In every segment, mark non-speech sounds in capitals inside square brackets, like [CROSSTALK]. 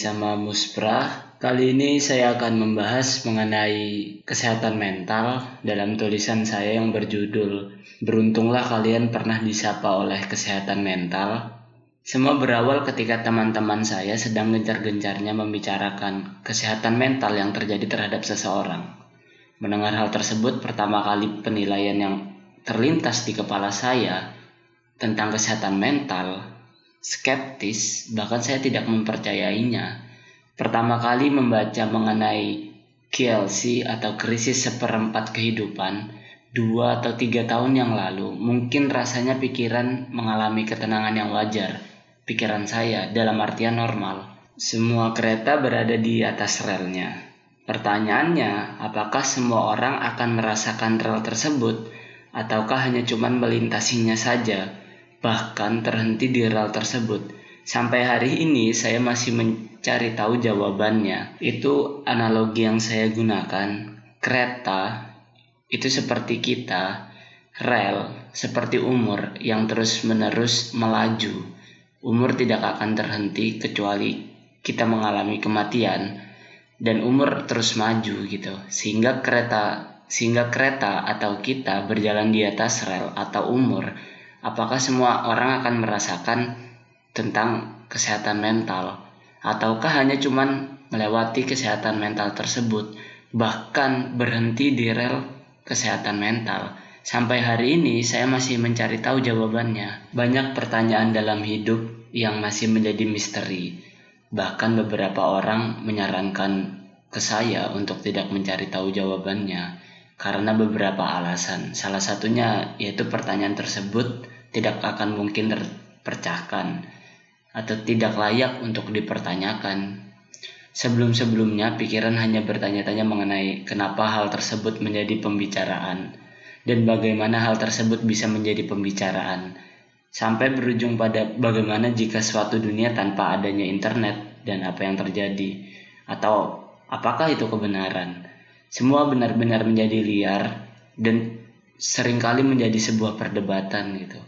sama Muspra. Kali ini saya akan membahas mengenai kesehatan mental dalam tulisan saya yang berjudul Beruntunglah kalian pernah disapa oleh kesehatan mental. Semua berawal ketika teman-teman saya sedang gencar-gencarnya membicarakan kesehatan mental yang terjadi terhadap seseorang. Mendengar hal tersebut pertama kali penilaian yang terlintas di kepala saya tentang kesehatan mental skeptis, bahkan saya tidak mempercayainya. Pertama kali membaca mengenai KLC atau krisis seperempat kehidupan dua atau tiga tahun yang lalu, mungkin rasanya pikiran mengalami ketenangan yang wajar. Pikiran saya dalam artian normal. Semua kereta berada di atas relnya. Pertanyaannya, apakah semua orang akan merasakan rel tersebut ataukah hanya cuman melintasinya saja? Bahkan terhenti di rel tersebut. Sampai hari ini saya masih mencari tahu jawabannya. Itu analogi yang saya gunakan. Kereta itu seperti kita, rel seperti umur yang terus-menerus melaju. Umur tidak akan terhenti kecuali kita mengalami kematian dan umur terus maju gitu. Sehingga kereta sehingga kereta atau kita berjalan di atas rel atau umur apakah semua orang akan merasakan tentang kesehatan mental? Ataukah hanya cuman melewati kesehatan mental tersebut bahkan berhenti di rel kesehatan mental? Sampai hari ini saya masih mencari tahu jawabannya. Banyak pertanyaan dalam hidup yang masih menjadi misteri. Bahkan beberapa orang menyarankan ke saya untuk tidak mencari tahu jawabannya karena beberapa alasan. Salah satunya yaitu pertanyaan tersebut tidak akan mungkin terpecahkan atau tidak layak untuk dipertanyakan. Sebelum-sebelumnya pikiran hanya bertanya-tanya mengenai kenapa hal tersebut menjadi pembicaraan dan bagaimana hal tersebut bisa menjadi pembicaraan. Sampai berujung pada bagaimana jika suatu dunia tanpa adanya internet dan apa yang terjadi atau apakah itu kebenaran. Semua benar-benar menjadi liar dan sering kali menjadi sebuah perdebatan gitu.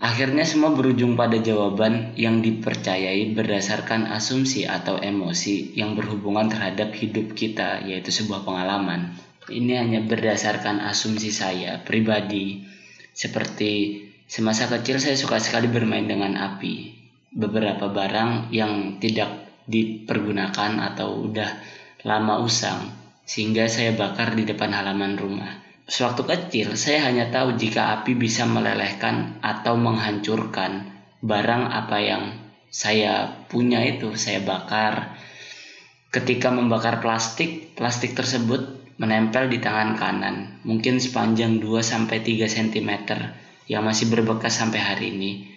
Akhirnya semua berujung pada jawaban yang dipercayai berdasarkan asumsi atau emosi yang berhubungan terhadap hidup kita, yaitu sebuah pengalaman. Ini hanya berdasarkan asumsi saya pribadi. Seperti semasa kecil saya suka sekali bermain dengan api. Beberapa barang yang tidak dipergunakan atau udah lama usang sehingga saya bakar di depan halaman rumah. Sewaktu kecil, saya hanya tahu jika api bisa melelehkan atau menghancurkan barang apa yang saya punya itu, saya bakar. Ketika membakar plastik, plastik tersebut menempel di tangan kanan, mungkin sepanjang 2-3 cm yang masih berbekas sampai hari ini.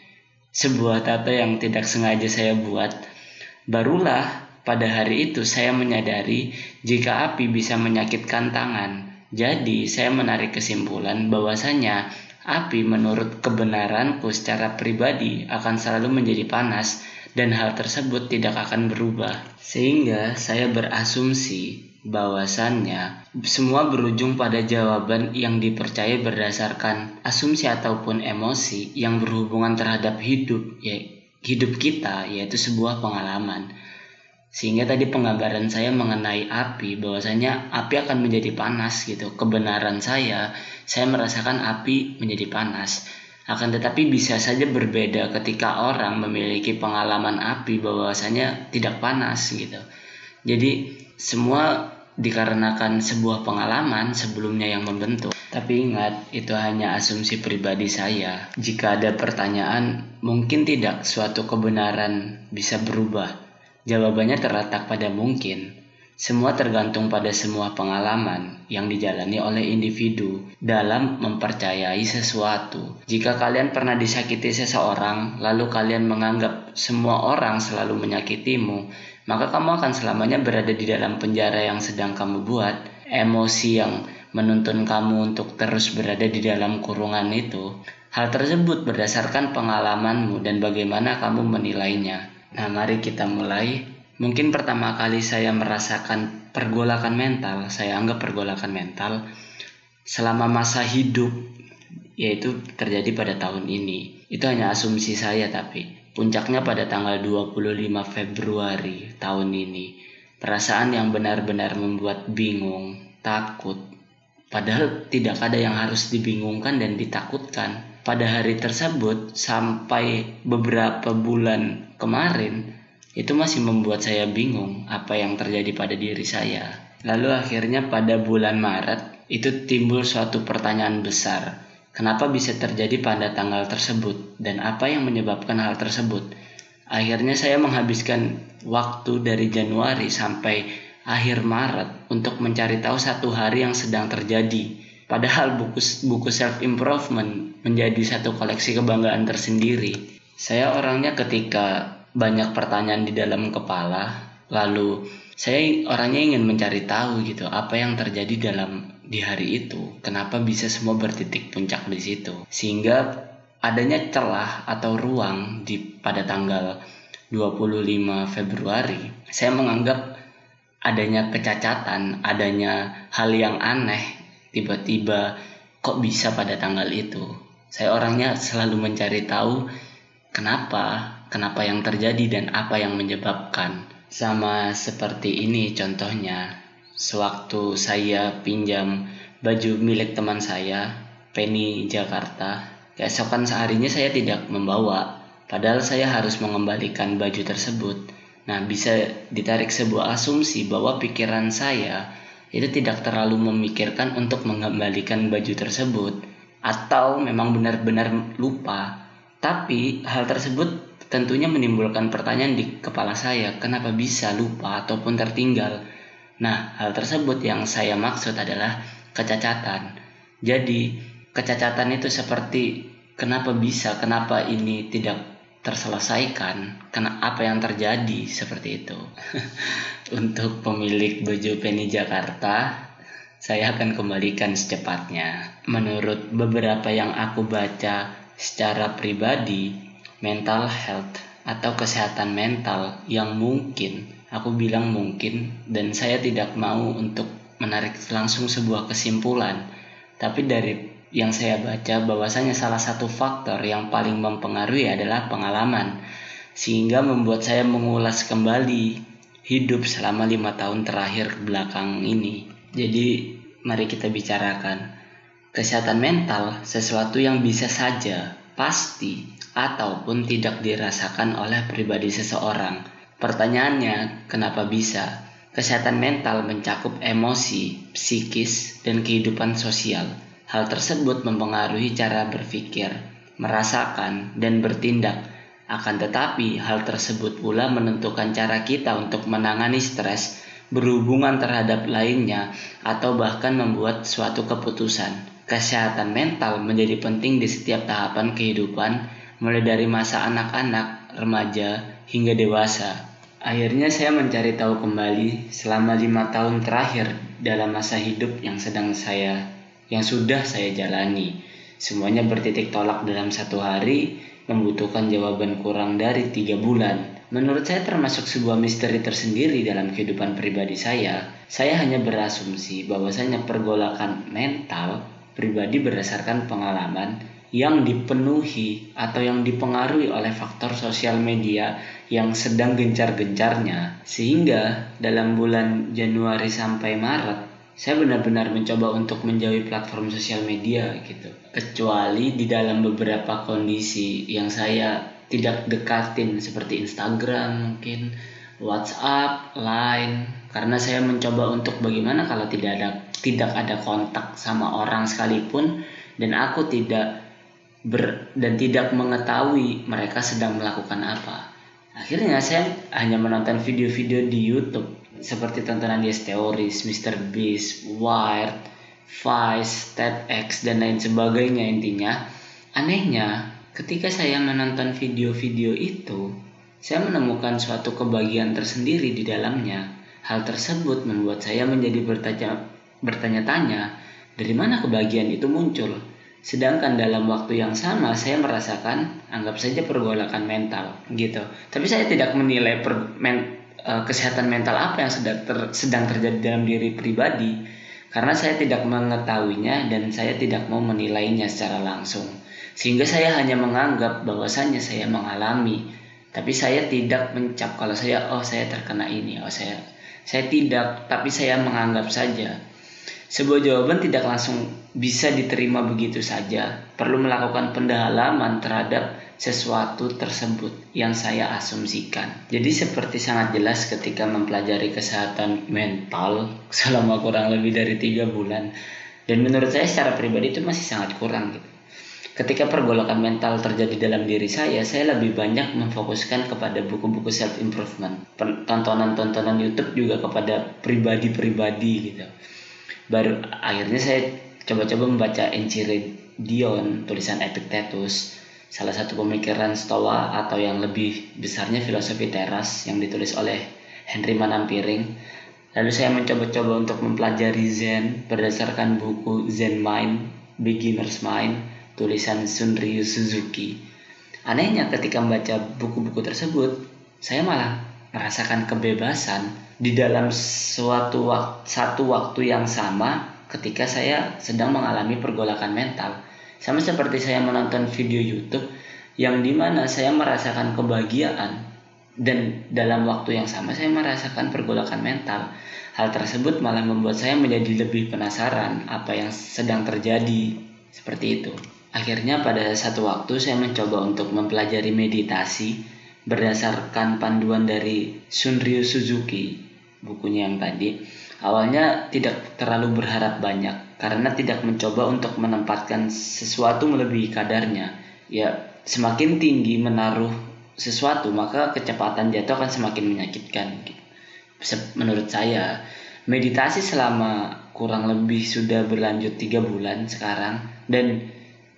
Sebuah tato yang tidak sengaja saya buat. Barulah pada hari itu saya menyadari jika api bisa menyakitkan tangan jadi, saya menarik kesimpulan bahwasanya api menurut kebenaranku secara pribadi akan selalu menjadi panas dan hal tersebut tidak akan berubah. Sehingga saya berasumsi bahwasannya semua berujung pada jawaban yang dipercaya berdasarkan asumsi ataupun emosi yang berhubungan terhadap hidup ya hidup kita yaitu sebuah pengalaman sehingga tadi penggambaran saya mengenai api bahwasanya api akan menjadi panas gitu. Kebenaran saya saya merasakan api menjadi panas. Akan tetapi bisa saja berbeda ketika orang memiliki pengalaman api bahwasanya tidak panas gitu. Jadi semua dikarenakan sebuah pengalaman sebelumnya yang membentuk. Tapi ingat itu hanya asumsi pribadi saya. Jika ada pertanyaan mungkin tidak suatu kebenaran bisa berubah Jawabannya terletak pada mungkin. Semua tergantung pada semua pengalaman yang dijalani oleh individu dalam mempercayai sesuatu. Jika kalian pernah disakiti seseorang, lalu kalian menganggap semua orang selalu menyakitimu, maka kamu akan selamanya berada di dalam penjara yang sedang kamu buat. Emosi yang menuntun kamu untuk terus berada di dalam kurungan itu. Hal tersebut berdasarkan pengalamanmu dan bagaimana kamu menilainya. Nah, mari kita mulai. Mungkin pertama kali saya merasakan pergolakan mental, saya anggap pergolakan mental selama masa hidup yaitu terjadi pada tahun ini. Itu hanya asumsi saya tapi puncaknya pada tanggal 25 Februari tahun ini. Perasaan yang benar-benar membuat bingung, takut, padahal tidak ada yang harus dibingungkan dan ditakutkan. Pada hari tersebut sampai beberapa bulan kemarin itu masih membuat saya bingung apa yang terjadi pada diri saya. Lalu akhirnya pada bulan Maret itu timbul suatu pertanyaan besar Kenapa bisa terjadi pada tanggal tersebut dan apa yang menyebabkan hal tersebut? Akhirnya saya menghabiskan waktu dari Januari sampai akhir Maret untuk mencari tahu satu hari yang sedang terjadi. Padahal buku buku self improvement menjadi satu koleksi kebanggaan tersendiri. Saya orangnya ketika banyak pertanyaan di dalam kepala, lalu saya orangnya ingin mencari tahu gitu apa yang terjadi dalam di hari itu kenapa bisa semua bertitik puncak di situ sehingga adanya celah atau ruang di pada tanggal 25 Februari saya menganggap adanya kecacatan adanya hal yang aneh tiba-tiba kok bisa pada tanggal itu? Saya orangnya selalu mencari tahu kenapa kenapa yang terjadi dan apa yang menyebabkan. Sama seperti ini contohnya sewaktu saya pinjam baju milik teman saya, Penny Jakarta, keesokan seharinya saya tidak membawa, padahal saya harus mengembalikan baju tersebut. Nah, bisa ditarik sebuah asumsi bahwa pikiran saya itu tidak terlalu memikirkan untuk mengembalikan baju tersebut atau memang benar-benar lupa. Tapi hal tersebut tentunya menimbulkan pertanyaan di kepala saya, kenapa bisa lupa ataupun tertinggal? Nah, hal tersebut yang saya maksud adalah kecacatan. Jadi, kecacatan itu seperti kenapa bisa, kenapa ini tidak terselesaikan, karena apa yang terjadi seperti itu. [LAUGHS] Untuk pemilik baju Penny Jakarta, saya akan kembalikan secepatnya. Menurut beberapa yang aku baca secara pribadi, mental health atau kesehatan mental yang mungkin Aku bilang mungkin dan saya tidak mau untuk menarik langsung sebuah kesimpulan. Tapi dari yang saya baca bahwasanya salah satu faktor yang paling mempengaruhi adalah pengalaman. Sehingga membuat saya mengulas kembali hidup selama lima tahun terakhir belakang ini. Jadi mari kita bicarakan. Kesehatan mental sesuatu yang bisa saja, pasti, ataupun tidak dirasakan oleh pribadi seseorang Pertanyaannya, kenapa bisa? Kesehatan mental mencakup emosi, psikis, dan kehidupan sosial. Hal tersebut mempengaruhi cara berpikir, merasakan, dan bertindak. Akan tetapi, hal tersebut pula menentukan cara kita untuk menangani stres, berhubungan terhadap lainnya, atau bahkan membuat suatu keputusan. Kesehatan mental menjadi penting di setiap tahapan kehidupan, mulai dari masa anak-anak, remaja, hingga dewasa. Akhirnya saya mencari tahu kembali selama lima tahun terakhir dalam masa hidup yang sedang saya, yang sudah saya jalani. Semuanya bertitik tolak dalam satu hari, membutuhkan jawaban kurang dari tiga bulan. Menurut saya termasuk sebuah misteri tersendiri dalam kehidupan pribadi saya. Saya hanya berasumsi bahwasanya pergolakan mental pribadi berdasarkan pengalaman yang dipenuhi atau yang dipengaruhi oleh faktor sosial media yang sedang gencar-gencarnya sehingga dalam bulan Januari sampai Maret saya benar-benar mencoba untuk menjauhi platform sosial media gitu. Kecuali di dalam beberapa kondisi yang saya tidak dekatin seperti Instagram mungkin WhatsApp, Line. Karena saya mencoba untuk bagaimana kalau tidak ada tidak ada kontak sama orang sekalipun dan aku tidak ber, dan tidak mengetahui mereka sedang melakukan apa. Akhirnya saya hanya menonton video-video di YouTube seperti tontonan Yes Theories, Mr. Beast, Wired, Vice, TEDx dan lain sebagainya intinya. Anehnya, ketika saya menonton video-video itu, saya menemukan suatu kebahagiaan tersendiri di dalamnya. Hal tersebut membuat saya menjadi bertanya bertanya-tanya dari mana kebahagiaan itu muncul. Sedangkan dalam waktu yang sama saya merasakan anggap saja pergolakan mental gitu. Tapi saya tidak menilai per, men, uh, kesehatan mental apa yang sedang, ter, sedang terjadi dalam diri pribadi karena saya tidak mengetahuinya dan saya tidak mau menilainya secara langsung. Sehingga saya hanya menganggap bahwasanya saya mengalami Tapi saya tidak mencap kalau saya oh saya terkena ini, oh saya saya tidak, tapi saya menganggap saja. Sebuah jawaban tidak langsung bisa diterima begitu saja. Perlu melakukan pendalaman terhadap sesuatu tersebut yang saya asumsikan. Jadi seperti sangat jelas ketika mempelajari kesehatan mental [LAUGHS] selama kurang lebih dari tiga bulan. Dan menurut saya secara pribadi itu masih sangat kurang gitu. Ketika pergolakan mental terjadi dalam diri saya, saya lebih banyak memfokuskan kepada buku-buku self improvement, tontonan-tontonan YouTube juga kepada pribadi-pribadi gitu. Baru akhirnya saya coba-coba membaca Enchiridion, tulisan Epictetus, salah satu pemikiran Stoa atau yang lebih besarnya filosofi teras yang ditulis oleh Henry Manampiring. Lalu saya mencoba-coba untuk mempelajari Zen berdasarkan buku Zen Mind, Beginner's Mind, tulisan Sunryu Suzuki. Anehnya ketika membaca buku-buku tersebut, saya malah merasakan kebebasan di dalam suatu waktu, satu waktu yang sama ketika saya sedang mengalami pergolakan mental. Sama seperti saya menonton video YouTube yang di mana saya merasakan kebahagiaan dan dalam waktu yang sama saya merasakan pergolakan mental. Hal tersebut malah membuat saya menjadi lebih penasaran apa yang sedang terjadi seperti itu. Akhirnya pada satu waktu saya mencoba untuk mempelajari meditasi berdasarkan panduan dari Sunryu Suzuki, bukunya yang tadi. Awalnya tidak terlalu berharap banyak karena tidak mencoba untuk menempatkan sesuatu melebihi kadarnya. Ya, semakin tinggi menaruh sesuatu maka kecepatan jatuh akan semakin menyakitkan. Menurut saya, meditasi selama kurang lebih sudah berlanjut tiga bulan sekarang dan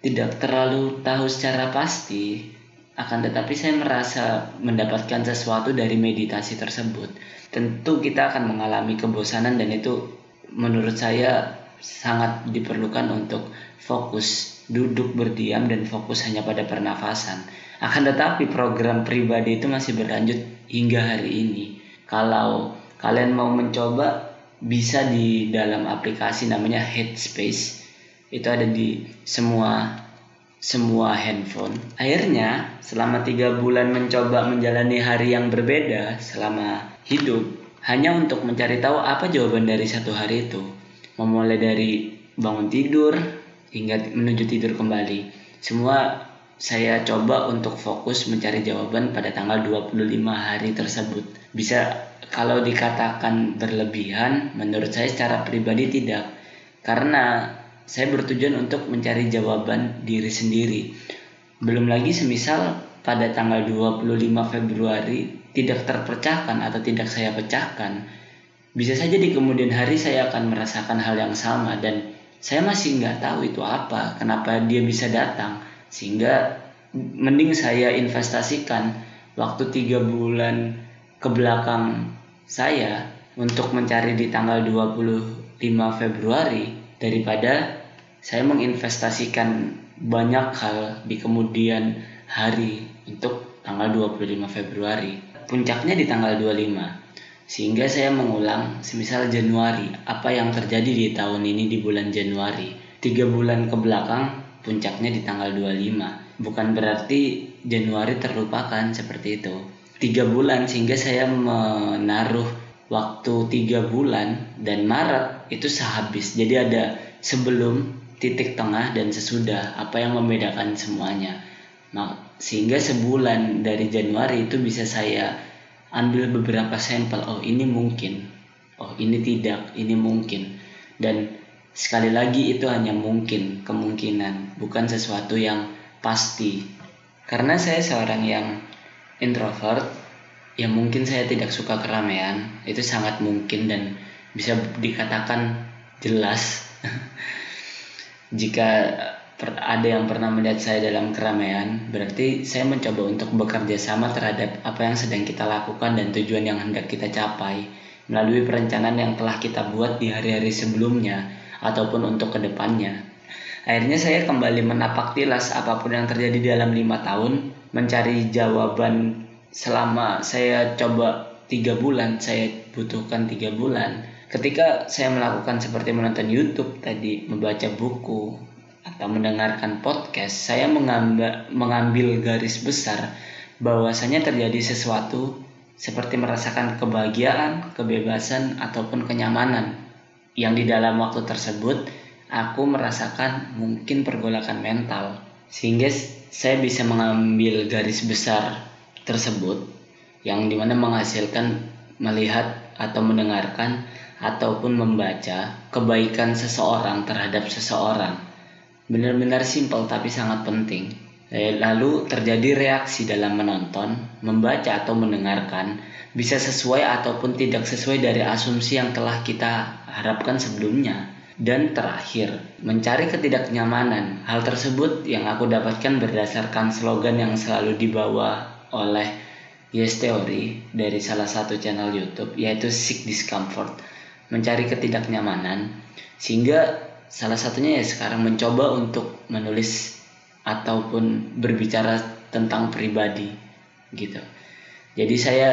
tidak terlalu tahu secara pasti akan tetapi saya merasa mendapatkan sesuatu dari meditasi tersebut. Tentu kita akan mengalami kebosanan dan itu menurut saya sangat diperlukan untuk fokus duduk berdiam dan fokus hanya pada pernafasan. Akan tetapi program pribadi itu masih berlanjut hingga hari ini. Kalau kalian mau mencoba bisa di dalam aplikasi namanya Headspace. Itu ada di semua semua handphone. Akhirnya, selama tiga bulan mencoba menjalani hari yang berbeda selama hidup, hanya untuk mencari tahu apa jawaban dari satu hari itu. Memulai dari bangun tidur hingga menuju tidur kembali. Semua saya coba untuk fokus mencari jawaban pada tanggal 25 hari tersebut. Bisa kalau dikatakan berlebihan, menurut saya secara pribadi tidak. Karena saya bertujuan untuk mencari jawaban diri sendiri. Belum lagi semisal pada tanggal 25 Februari tidak terpecahkan atau tidak saya pecahkan, bisa saja di kemudian hari saya akan merasakan hal yang sama dan saya masih nggak tahu itu apa, kenapa dia bisa datang, sehingga mending saya investasikan waktu tiga bulan ke belakang saya untuk mencari di tanggal 25 Februari daripada saya menginvestasikan banyak hal di kemudian hari untuk tanggal 25 Februari. Puncaknya di tanggal 25. Sehingga saya mengulang semisal Januari, apa yang terjadi di tahun ini di bulan Januari. Tiga bulan ke belakang, puncaknya di tanggal 25. Bukan berarti Januari terlupakan seperti itu. Tiga bulan sehingga saya menaruh waktu tiga bulan dan Maret itu sehabis. Jadi ada sebelum titik tengah dan sesudah apa yang membedakan semuanya. Nah, sehingga sebulan dari Januari itu bisa saya ambil beberapa sampel. Oh, ini mungkin. Oh, ini tidak. Ini mungkin. Dan sekali lagi itu hanya mungkin, kemungkinan, bukan sesuatu yang pasti. Karena saya seorang yang introvert, ya mungkin saya tidak suka keramaian, itu sangat mungkin dan bisa dikatakan jelas. [LAUGHS] Jika ada yang pernah melihat saya dalam keramaian, berarti saya mencoba untuk bekerja sama terhadap apa yang sedang kita lakukan dan tujuan yang hendak kita capai. Melalui perencanaan yang telah kita buat di hari-hari sebelumnya ataupun untuk ke depannya. Akhirnya saya kembali menapak tilas apa pun yang terjadi dalam lima tahun, mencari jawaban selama saya coba tiga bulan, saya butuhkan tiga bulan ketika saya melakukan seperti menonton YouTube tadi, membaca buku atau mendengarkan podcast, saya mengambil, mengambil garis besar bahwasanya terjadi sesuatu seperti merasakan kebahagiaan, kebebasan, ataupun kenyamanan yang di dalam waktu tersebut aku merasakan mungkin pergolakan mental. Sehingga saya bisa mengambil garis besar tersebut yang di mana menghasilkan melihat atau mendengarkan ataupun membaca kebaikan seseorang terhadap seseorang benar-benar simpel tapi sangat penting eh, lalu terjadi reaksi dalam menonton membaca atau mendengarkan bisa sesuai ataupun tidak sesuai dari asumsi yang telah kita harapkan sebelumnya. Dan terakhir, mencari ketidaknyamanan. Hal tersebut yang aku dapatkan berdasarkan slogan yang selalu dibawa oleh Yes Theory dari salah satu channel YouTube yaitu Seek Discomfort, mencari ketidaknyamanan. Sehingga salah satunya ya sekarang mencoba untuk menulis ataupun berbicara tentang pribadi gitu. Jadi saya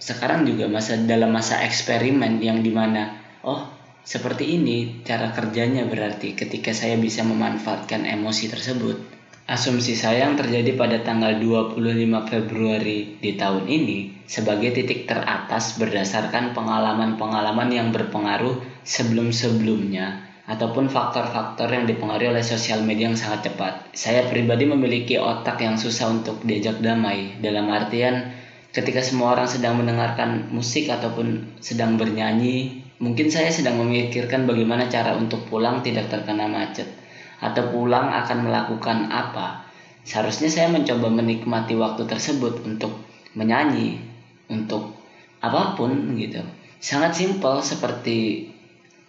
sekarang juga masa dalam masa eksperimen yang di mana oh seperti ini cara kerjanya berarti ketika saya bisa memanfaatkan emosi tersebut. Asumsi saya yang terjadi pada tanggal 25 Februari di tahun ini sebagai titik teratas berdasarkan pengalaman-pengalaman yang berpengaruh sebelum-sebelumnya ataupun faktor-faktor yang dipengaruhi oleh sosial media yang sangat cepat. Saya pribadi memiliki otak yang susah untuk diajak damai dalam artian ketika semua orang sedang mendengarkan musik ataupun sedang bernyanyi Mungkin saya sedang memikirkan bagaimana cara untuk pulang tidak terkena macet atau pulang akan melakukan apa. Seharusnya saya mencoba menikmati waktu tersebut untuk menyanyi, untuk apa pun gitu. Sangat simpel seperti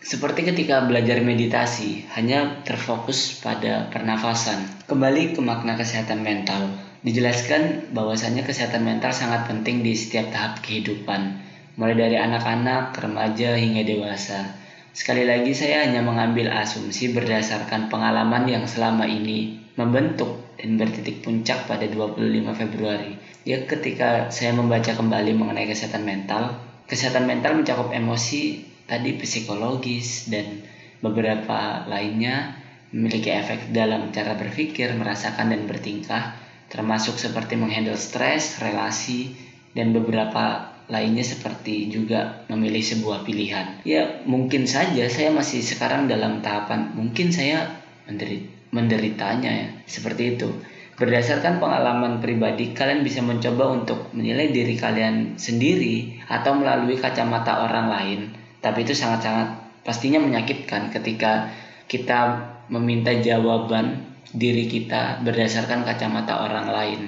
seperti ketika belajar meditasi, hanya terfokus pada pernafasan. Kembali ke makna kesehatan mental. Dijelaskan bahwasanya kesehatan mental sangat penting di setiap tahap kehidupan mulai dari anak-anak, remaja hingga dewasa. Sekali lagi saya hanya mengambil asumsi berdasarkan pengalaman yang selama ini membentuk dan bertitik puncak pada 25 Februari. Ya ketika saya membaca kembali mengenai kesehatan mental, kesehatan mental mencakup emosi, tadi psikologis dan beberapa lainnya memiliki efek dalam cara berpikir, merasakan dan bertingkah, termasuk seperti menghandle stres, relasi, dan beberapa lainnya seperti juga memilih sebuah pilihan. Ya, mungkin saja saya masih sekarang dalam tahapan mungkin saya menderit menderitanya ya, seperti itu. Berdasarkan pengalaman pribadi, kalian bisa mencoba untuk menilai diri kalian sendiri atau melalui kacamata orang lain. Tapi itu sangat-sangat pastinya menyakitkan ketika kita meminta jawaban diri kita berdasarkan kacamata orang lain.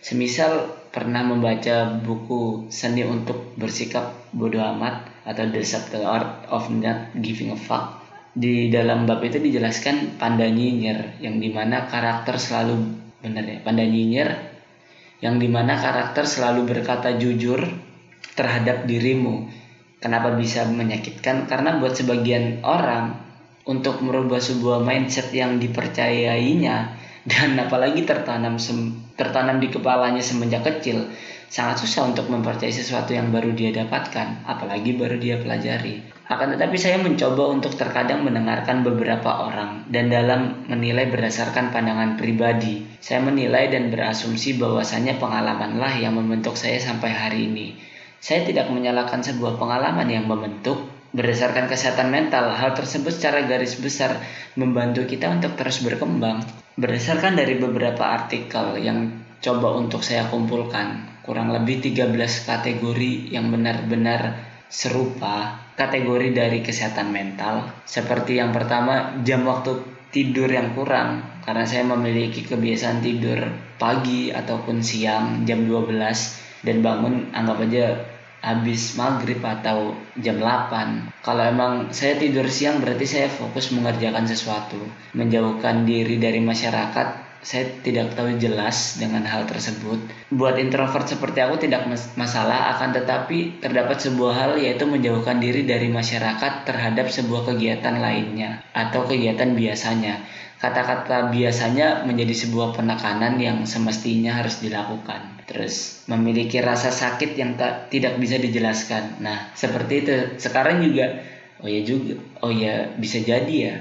Semisal pernah membaca buku Seni untuk Bersikap Bodoh Amat atau The Subtle Art of Not Giving a Fuck. Di dalam bab itu dijelaskan panda nyinyir yang di mana karakter selalu benar ya panda nyinyir yang di mana karakter selalu berkata jujur terhadap dirimu. Kenapa bisa menyakitkan? Karena buat sebagian orang untuk merubah sebuah mindset yang dipercayainya dan apalagi tertanam tertanam di kepalanya semenjak kecil sangat susah untuk mempercayai sesuatu yang baru dia dapatkan apalagi baru dia pelajari. Akan tetapi saya mencoba untuk terkadang mendengarkan beberapa orang dan dalam menilai berdasarkan pandangan pribadi. Saya menilai dan berasumsi bahwasanya pengalamanlah yang membentuk saya sampai hari ini. Saya tidak menyalahkan sebuah pengalaman yang membentuk berdasarkan kesehatan mental, hal tersebut secara garis besar membantu kita untuk terus berkembang. Berdasarkan dari beberapa artikel yang coba untuk saya kumpulkan, kurang lebih 13 kategori yang benar-benar serupa kategori dari kesehatan mental. Seperti yang pertama, jam waktu tidur yang kurang karena saya memiliki kebiasaan tidur pagi ataupun siang jam 12 dan bangun anggap aja habis maghrib atau jam 8 kalau emang saya tidur siang berarti saya fokus mengerjakan sesuatu menjauhkan diri dari masyarakat saya tidak tahu jelas dengan hal tersebut. Buat introvert seperti aku tidak masalah, akan tetapi terdapat sebuah hal yaitu menjauhkan diri dari masyarakat terhadap sebuah kegiatan lainnya atau kegiatan biasanya. Kata-kata biasanya menjadi sebuah penekanan yang semestinya harus dilakukan terus memiliki rasa sakit yang tak tidak bisa dijelaskan. Nah, seperti itu. Sekarang juga oh ya juga. Oh ya bisa jadi ya.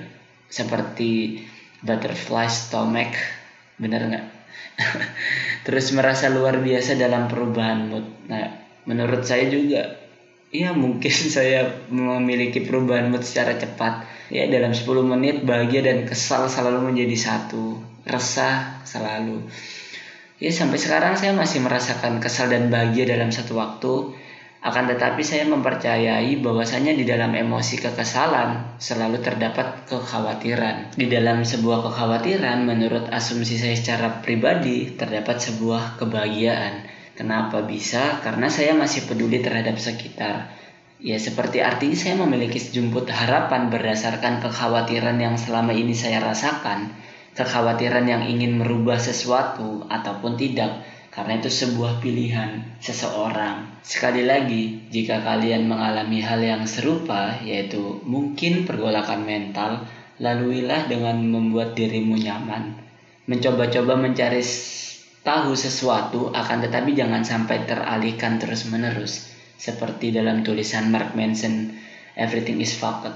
Seperti butterfly stomach. Bener nggak? [LAUGHS] terus merasa luar biasa dalam perubahan mood. Nah, menurut saya juga ya mungkin [LAUGHS] saya memiliki perubahan mood secara cepat. Ya dalam 10 menit bahagia dan kesal selalu menjadi satu. Resah selalu. Ya sampai sekarang saya masih merasakan kesal dan bahagia dalam satu waktu akan tetapi saya mempercayai bahwasanya di dalam emosi kekesalan selalu terdapat kekhawatiran. Di dalam sebuah kekhawatiran menurut asumsi saya secara pribadi terdapat sebuah kebahagiaan. Kenapa bisa? Karena saya masih peduli terhadap sekitar. Ya seperti artinya saya memiliki sejumput harapan berdasarkan kekhawatiran yang selama ini saya rasakan. Kekhawatiran yang ingin merubah sesuatu ataupun tidak karena itu sebuah pilihan seseorang. Sekali lagi, jika kalian mengalami hal yang serupa, yaitu mungkin pergolakan mental, laluilah dengan membuat dirimu nyaman. Mencoba-coba mencari tahu sesuatu, akan tetapi jangan sampai teralihkan terus-menerus. Seperti dalam tulisan Mark Manson, Everything is fucked.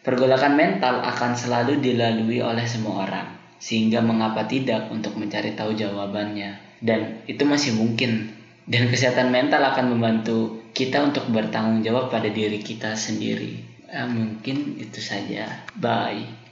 Pergolakan mental akan selalu dilalui oleh semua orang, sehingga mengapa tidak untuk mencari tahu jawabannya dan itu masih mungkin dan kesehatan mental akan membantu kita untuk bertanggung jawab pada diri kita sendiri. Ya, mungkin itu saja. Bye.